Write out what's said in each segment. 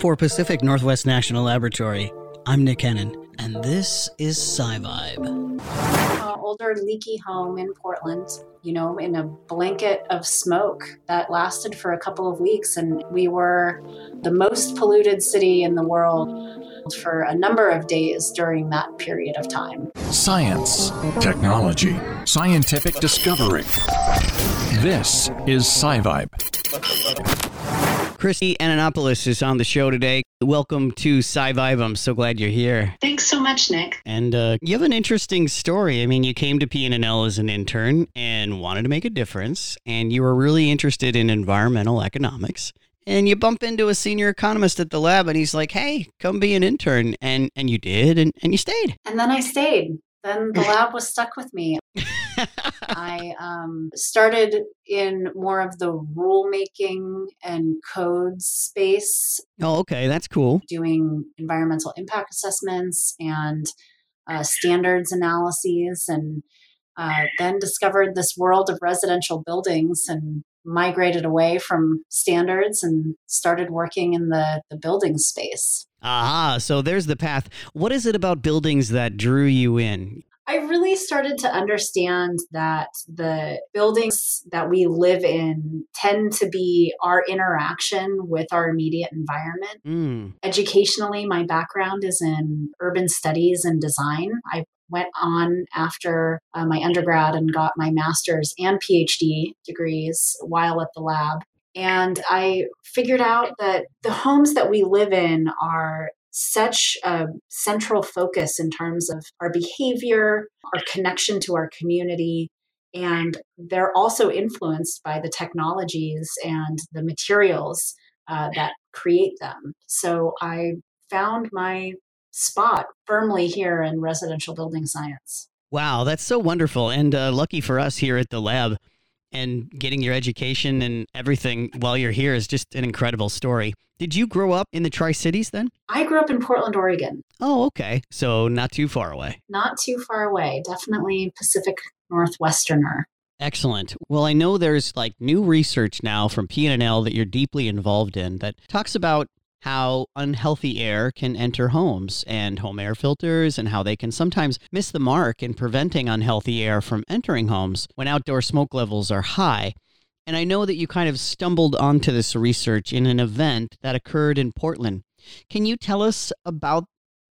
For Pacific Northwest National Laboratory, I'm Nick Hennon, and this is SciVibe. Uh, older leaky home in Portland, you know, in a blanket of smoke that lasted for a couple of weeks. And we were the most polluted city in the world for a number of days during that period of time. Science, technology, scientific discovery. This is SciVibe. Christy Antonopoulos is on the show today. Welcome to SciVibe. I'm so glad you're here. Thanks so much, Nick. And uh, you have an interesting story. I mean, you came to PNNL as an intern and wanted to make a difference, and you were really interested in environmental economics. And you bump into a senior economist at the lab, and he's like, "Hey, come be an intern," and and you did, and and you stayed. And then I stayed. Then the lab was stuck with me. I um, started in more of the rulemaking and codes space. Oh, okay, that's cool. Doing environmental impact assessments and uh, standards analyses, and uh, then discovered this world of residential buildings and migrated away from standards and started working in the, the building space. Aha, so there's the path. What is it about buildings that drew you in? I really started to understand that the buildings that we live in tend to be our interaction with our immediate environment. Mm. Educationally, my background is in urban studies and design. I went on after uh, my undergrad and got my master's and PhD degrees while at the lab. And I figured out that the homes that we live in are such a central focus in terms of our behavior, our connection to our community. And they're also influenced by the technologies and the materials uh, that create them. So I found my spot firmly here in residential building science. Wow, that's so wonderful. And uh, lucky for us here at the lab and getting your education and everything while you're here is just an incredible story. Did you grow up in the Tri Cities then? I grew up in Portland, Oregon. Oh, okay. So not too far away. Not too far away. Definitely Pacific Northwesterner. Excellent. Well, I know there's like new research now from PNNL that you're deeply involved in that talks about how unhealthy air can enter homes and home air filters, and how they can sometimes miss the mark in preventing unhealthy air from entering homes when outdoor smoke levels are high. And I know that you kind of stumbled onto this research in an event that occurred in Portland. Can you tell us about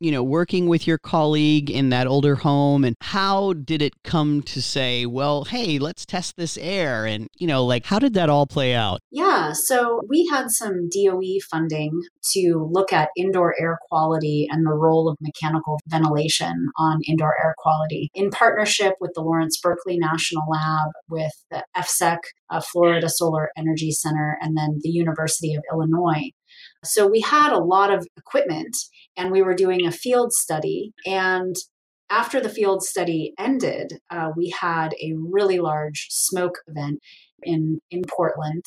you know, working with your colleague in that older home and how did it come to say, well, hey, let's test this air? And, you know, like, how did that all play out? Yeah. So we had some DOE funding to look at indoor air quality and the role of mechanical ventilation on indoor air quality in partnership with the Lawrence Berkeley National Lab, with the FSEC, uh, Florida Solar Energy Center, and then the University of Illinois. So we had a lot of equipment and we were doing a field study. And after the field study ended, uh, we had a really large smoke event in, in Portland.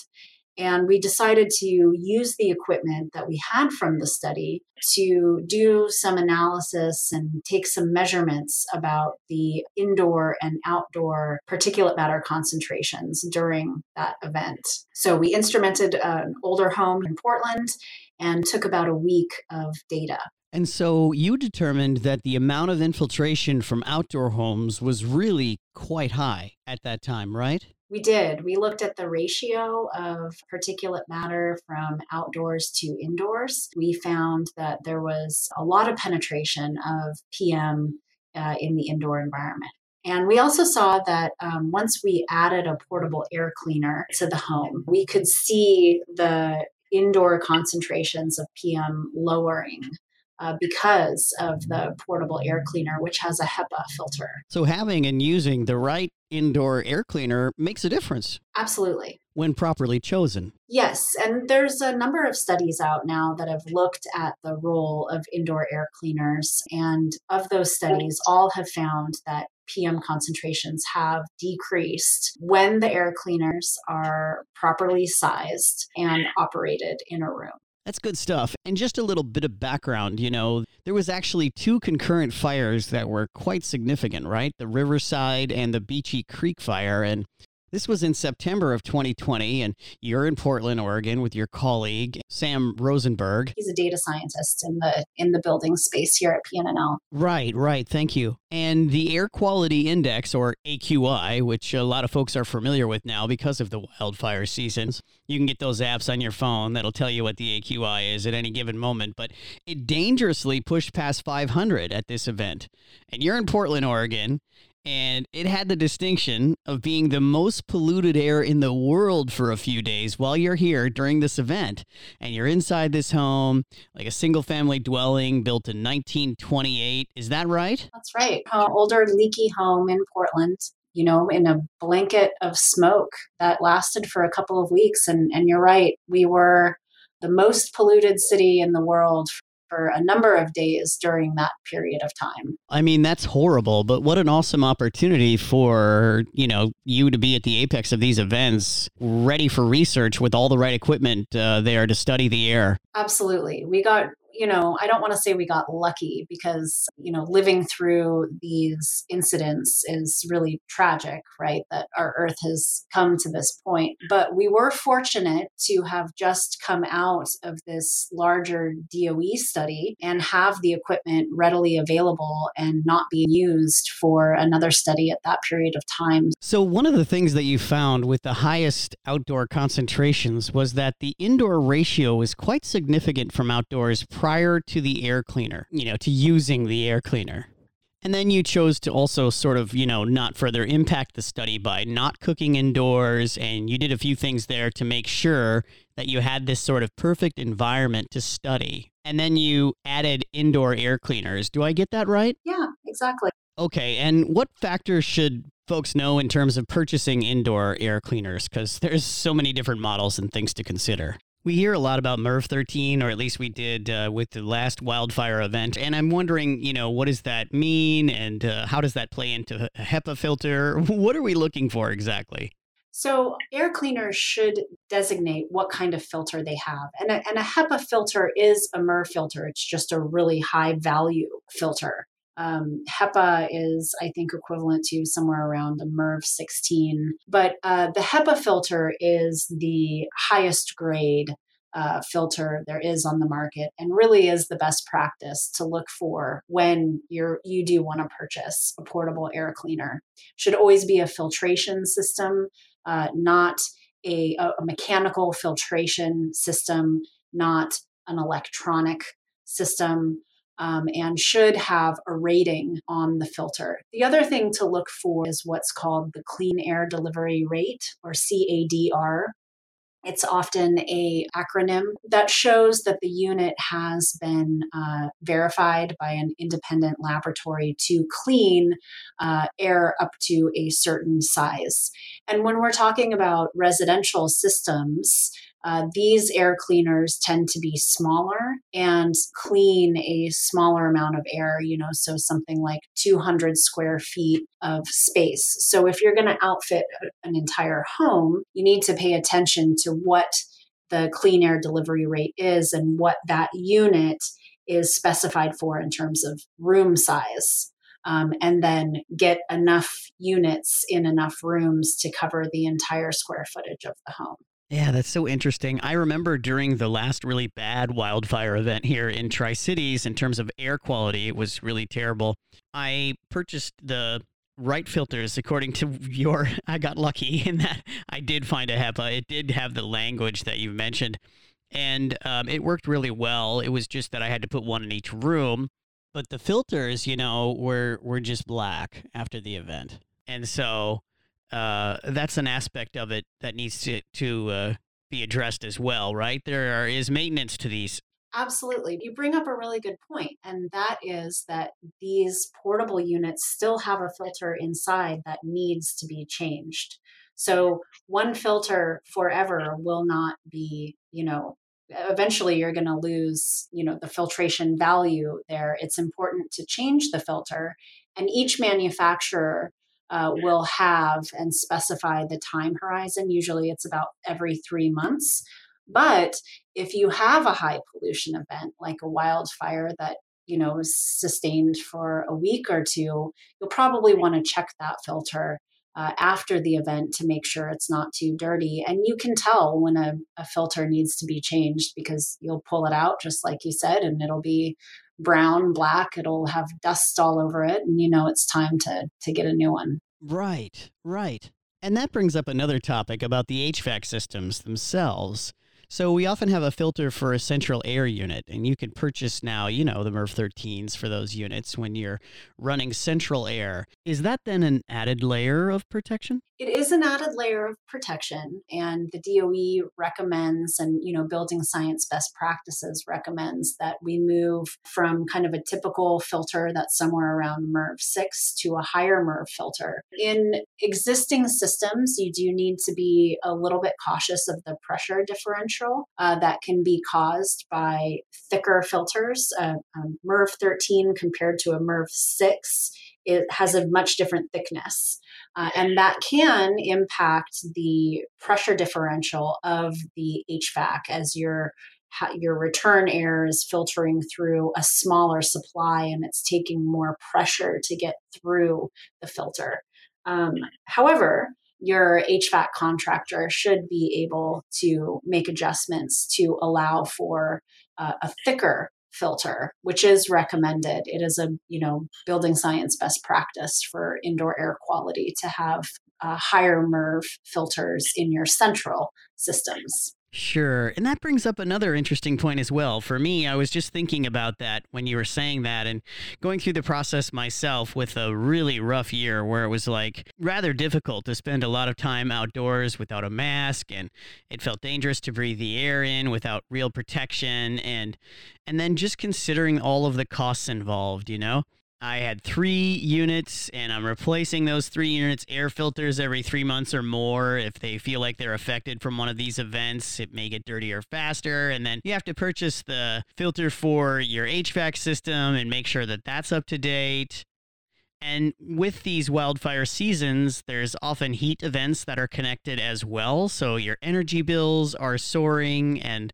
And we decided to use the equipment that we had from the study to do some analysis and take some measurements about the indoor and outdoor particulate matter concentrations during that event. So we instrumented an older home in Portland and took about a week of data. And so you determined that the amount of infiltration from outdoor homes was really quite high at that time, right? We did. We looked at the ratio of particulate matter from outdoors to indoors. We found that there was a lot of penetration of PM uh, in the indoor environment. And we also saw that um, once we added a portable air cleaner to the home, we could see the indoor concentrations of PM lowering uh, because of the portable air cleaner, which has a HEPA filter. So, having and using the right indoor air cleaner makes a difference. Absolutely. When properly chosen. Yes. And there's a number of studies out now that have looked at the role of indoor air cleaners. And of those studies, all have found that PM concentrations have decreased when the air cleaners are properly sized and operated in a room. That's good stuff. And just a little bit of background, you know, there was actually two concurrent fires that were quite significant, right? The Riverside and the Beachie Creek fire and This was in September of 2020, and you're in Portland, Oregon, with your colleague Sam Rosenberg. He's a data scientist in the in the building space here at PNNL. Right, right. Thank you. And the Air Quality Index, or AQI, which a lot of folks are familiar with now because of the wildfire seasons, you can get those apps on your phone that'll tell you what the AQI is at any given moment. But it dangerously pushed past 500 at this event, and you're in Portland, Oregon and it had the distinction of being the most polluted air in the world for a few days while you're here during this event. And you're inside this home, like a single family dwelling built in 1928. Is that right? That's right. An older, leaky home in Portland. You know, in a blanket of smoke that lasted for a couple of weeks. And, and you're right, we were the most polluted city in the world for a number of days during that period of time. I mean, that's horrible, but what an awesome opportunity for, you know, you to be at the apex of these events, ready for research with all the right equipment uh, there to study the air. Absolutely. We got you know, I don't want to say we got lucky because, you know, living through these incidents is really tragic, right? That our Earth has come to this point. But we were fortunate to have just come out of this larger DOE study and have the equipment readily available and not being used for another study at that period of time. So, one of the things that you found with the highest outdoor concentrations was that the indoor ratio is quite significant from outdoors prior to the air cleaner, you know, to using the air cleaner. And then you chose to also sort of, you know, not further impact the study by not cooking indoors. And you did a few things there to make sure that you had this sort of perfect environment to study. And then you added indoor air cleaners. Do I get that right? Yeah, exactly. Okay. And what factors should folks know in terms of purchasing indoor air cleaners? Because there's so many different models and things to consider. We hear a lot about MERV 13, or at least we did uh, with the last wildfire event. And I'm wondering, you know, what does that mean and uh, how does that play into a HEPA filter? What are we looking for exactly? So, air cleaners should designate what kind of filter they have. And a, and a HEPA filter is a MERV filter, it's just a really high value filter. Um, HEPA is, I think, equivalent to somewhere around a MERV 16. But uh, the HEPA filter is the highest grade uh, filter there is on the market and really is the best practice to look for when you're you do want to purchase a portable air cleaner should always be a filtration system uh, not a, a mechanical filtration system not an electronic system um, and should have a rating on the filter. The other thing to look for is what's called the Clean Air Delivery Rate or CADR. It's often a acronym that shows that the unit has been uh, verified by an independent laboratory to clean uh, air up to a certain size. And when we're talking about residential systems, uh, these air cleaners tend to be smaller and clean a smaller amount of air, you know, so something like 200 square feet of space. So if you're going to outfit an entire home, you need to pay attention to what the clean air delivery rate is and what that unit is specified for in terms of room size. Um, and then get enough units in enough rooms to cover the entire square footage of the home. Yeah, that's so interesting. I remember during the last really bad wildfire event here in Tri Cities, in terms of air quality, it was really terrible. I purchased the right filters according to your. I got lucky in that I did find a HEPA. It did have the language that you mentioned, and um, it worked really well. It was just that I had to put one in each room, but the filters, you know, were were just black after the event, and so uh, that's an aspect of it that needs to to uh, be addressed as well, right? There are, is maintenance to these. Absolutely. You bring up a really good point, and that is that these portable units still have a filter inside that needs to be changed. So one filter forever will not be, you know, eventually you're going to lose, you know, the filtration value there. It's important to change the filter, and each manufacturer uh, will have and specify the time horizon. Usually it's about every three months. But if you have a high pollution event like a wildfire that you know is sustained for a week or two, you'll probably want to check that filter uh, after the event to make sure it's not too dirty. And you can tell when a, a filter needs to be changed because you'll pull it out, just like you said, and it'll be brown, black, it'll have dust all over it, and you know it's time to, to get a new one. Right, right. And that brings up another topic about the HVAC systems themselves. So we often have a filter for a central air unit, and you can purchase now, you know, the MERV 13s for those units when you're running central air. Is that then an added layer of protection? It is an added layer of protection, and the DOE recommends, and you know, building science best practices recommends that we move from kind of a typical filter that's somewhere around MERV 6 to a higher MERV filter. In existing systems, you do need to be a little bit cautious of the pressure differential uh, that can be caused by thicker filters. Uh, um, MERV 13 compared to a MERV 6, it has a much different thickness. Uh, and that can impact the pressure differential of the HVAC as your your return air is filtering through a smaller supply and it's taking more pressure to get through the filter. Um, however, your HVAC contractor should be able to make adjustments to allow for uh, a thicker filter which is recommended. It is a you know building science best practice for indoor air quality to have uh, higher merv filters in your central systems Sure. And that brings up another interesting point as well. For me, I was just thinking about that when you were saying that and going through the process myself with a really rough year where it was like rather difficult to spend a lot of time outdoors without a mask and it felt dangerous to breathe the air in without real protection and and then just considering all of the costs involved, you know? I had three units, and I'm replacing those three units air filters every three months or more. If they feel like they're affected from one of these events, it may get dirtier faster. And then you have to purchase the filter for your HVAC system and make sure that that's up to date. And with these wildfire seasons, there's often heat events that are connected as well. So your energy bills are soaring and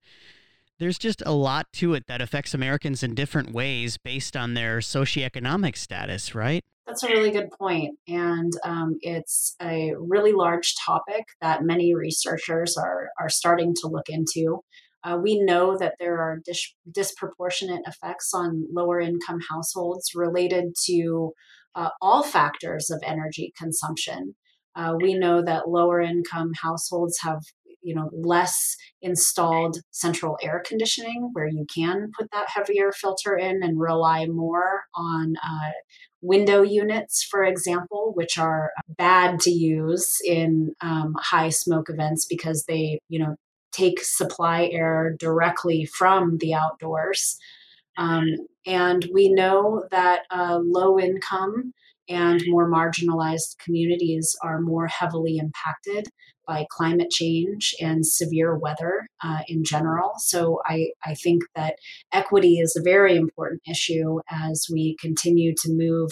there's just a lot to it that affects Americans in different ways based on their socioeconomic status, right? That's a really good point. And um, it's a really large topic that many researchers are, are starting to look into. Uh, we know that there are dis- disproportionate effects on lower income households related to uh, all factors of energy consumption. Uh, we know that lower income households have you know less installed central air conditioning where you can put that heavier filter in and rely more on uh, window units for example which are bad to use in um, high smoke events because they you know take supply air directly from the outdoors. Um, and we know that uh, low income and more marginalized communities are more heavily impacted by climate change and severe weather uh, in general. So I, I think that equity is a very important issue as we continue to move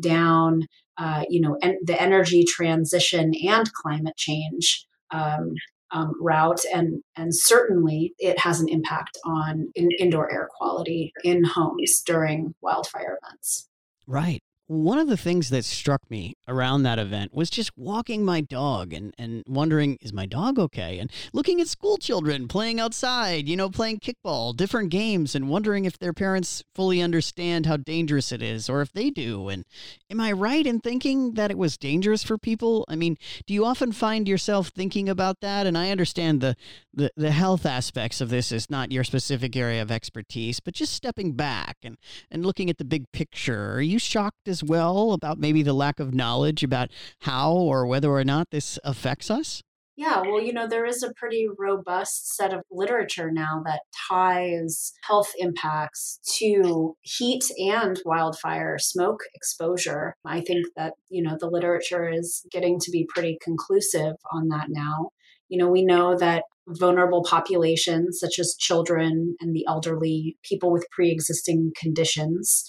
down, uh, you know, en- the energy transition and climate change. Um, um, route and and certainly it has an impact on in, indoor air quality in homes during wildfire events right one of the things that struck me around that event was just walking my dog and, and wondering, is my dog okay? And looking at school children playing outside, you know, playing kickball, different games, and wondering if their parents fully understand how dangerous it is or if they do. And am I right in thinking that it was dangerous for people? I mean, do you often find yourself thinking about that? And I understand the, the, the health aspects of this is not your specific area of expertise, but just stepping back and, and looking at the big picture, are you shocked as well about maybe the lack of knowledge about how or whether or not this affects us? Yeah, well, you know, there is a pretty robust set of literature now that ties health impacts to heat and wildfire smoke exposure. I think that, you know, the literature is getting to be pretty conclusive on that now. You know, we know that vulnerable populations, such as children and the elderly, people with pre existing conditions,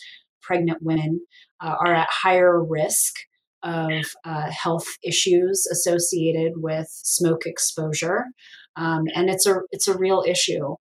pregnant women, uh, are at higher risk of uh, health issues associated with smoke exposure, um, and it's a it's a real issue.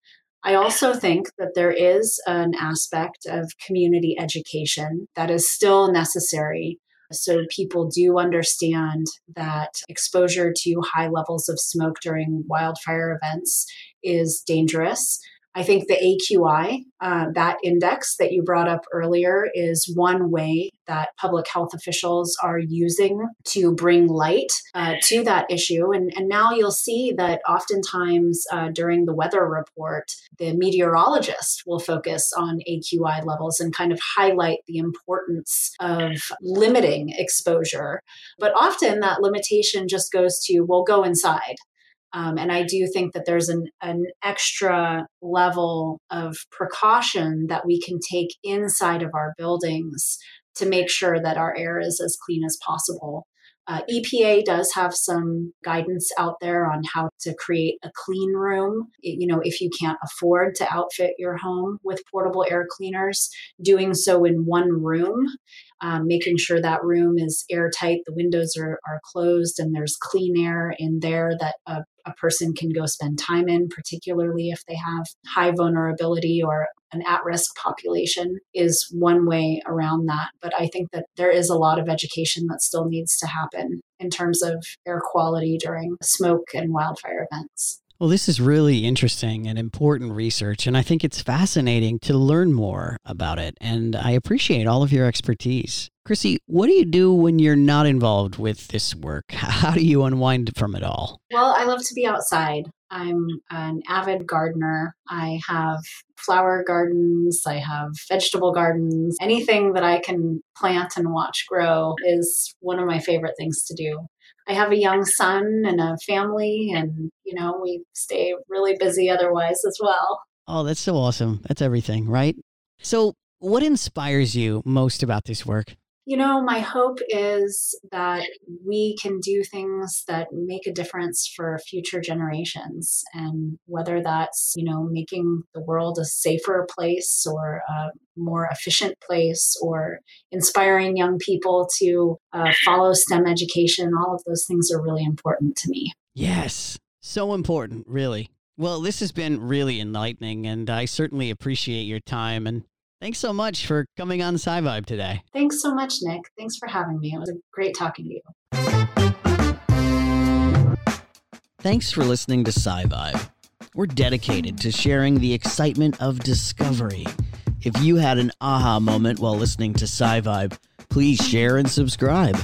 I also think that there is an aspect of community education that is still necessary So people do understand that exposure to high levels of smoke during wildfire events is dangerous. I think the AQI, uh, that index that you brought up earlier, is one way that public health officials are using to bring light uh, to that issue. And, and now you'll see that oftentimes uh, during the weather report, the meteorologist will focus on AQI levels and kind of highlight the importance of limiting exposure. But often that limitation just goes to, well, go inside. Um, and I do think that there's an, an extra level of precaution that we can take inside of our buildings to make sure that our air is as clean as possible. Uh, EPA does have some guidance out there on how to create a clean room. You know, if you can't afford to outfit your home with portable air cleaners, doing so in one room, um, making sure that room is airtight, the windows are, are closed, and there's clean air in there that a, a person can go spend time in, particularly if they have high vulnerability or an at risk population is one way around that. But I think that there is a lot of education that still needs to happen in terms of air quality during smoke and wildfire events. Well, this is really interesting and important research, and I think it's fascinating to learn more about it. And I appreciate all of your expertise. Chrissy, what do you do when you're not involved with this work? How do you unwind from it all? Well, I love to be outside. I'm an avid gardener. I have flower gardens, I have vegetable gardens. Anything that I can plant and watch grow is one of my favorite things to do. I have a young son and a family, and you know, we stay really busy otherwise as well. Oh, that's so awesome. That's everything, right? So, what inspires you most about this work? You know, my hope is that we can do things that make a difference for future generations. And whether that's, you know, making the world a safer place or a more efficient place or inspiring young people to uh, follow STEM education, all of those things are really important to me. Yes, so important, really. Well, this has been really enlightening, and I certainly appreciate your time and Thanks so much for coming on SciVibe today. Thanks so much, Nick. Thanks for having me. It was great talking to you. Thanks for listening to SciVibe. We're dedicated to sharing the excitement of discovery. If you had an aha moment while listening to SciVibe, please share and subscribe.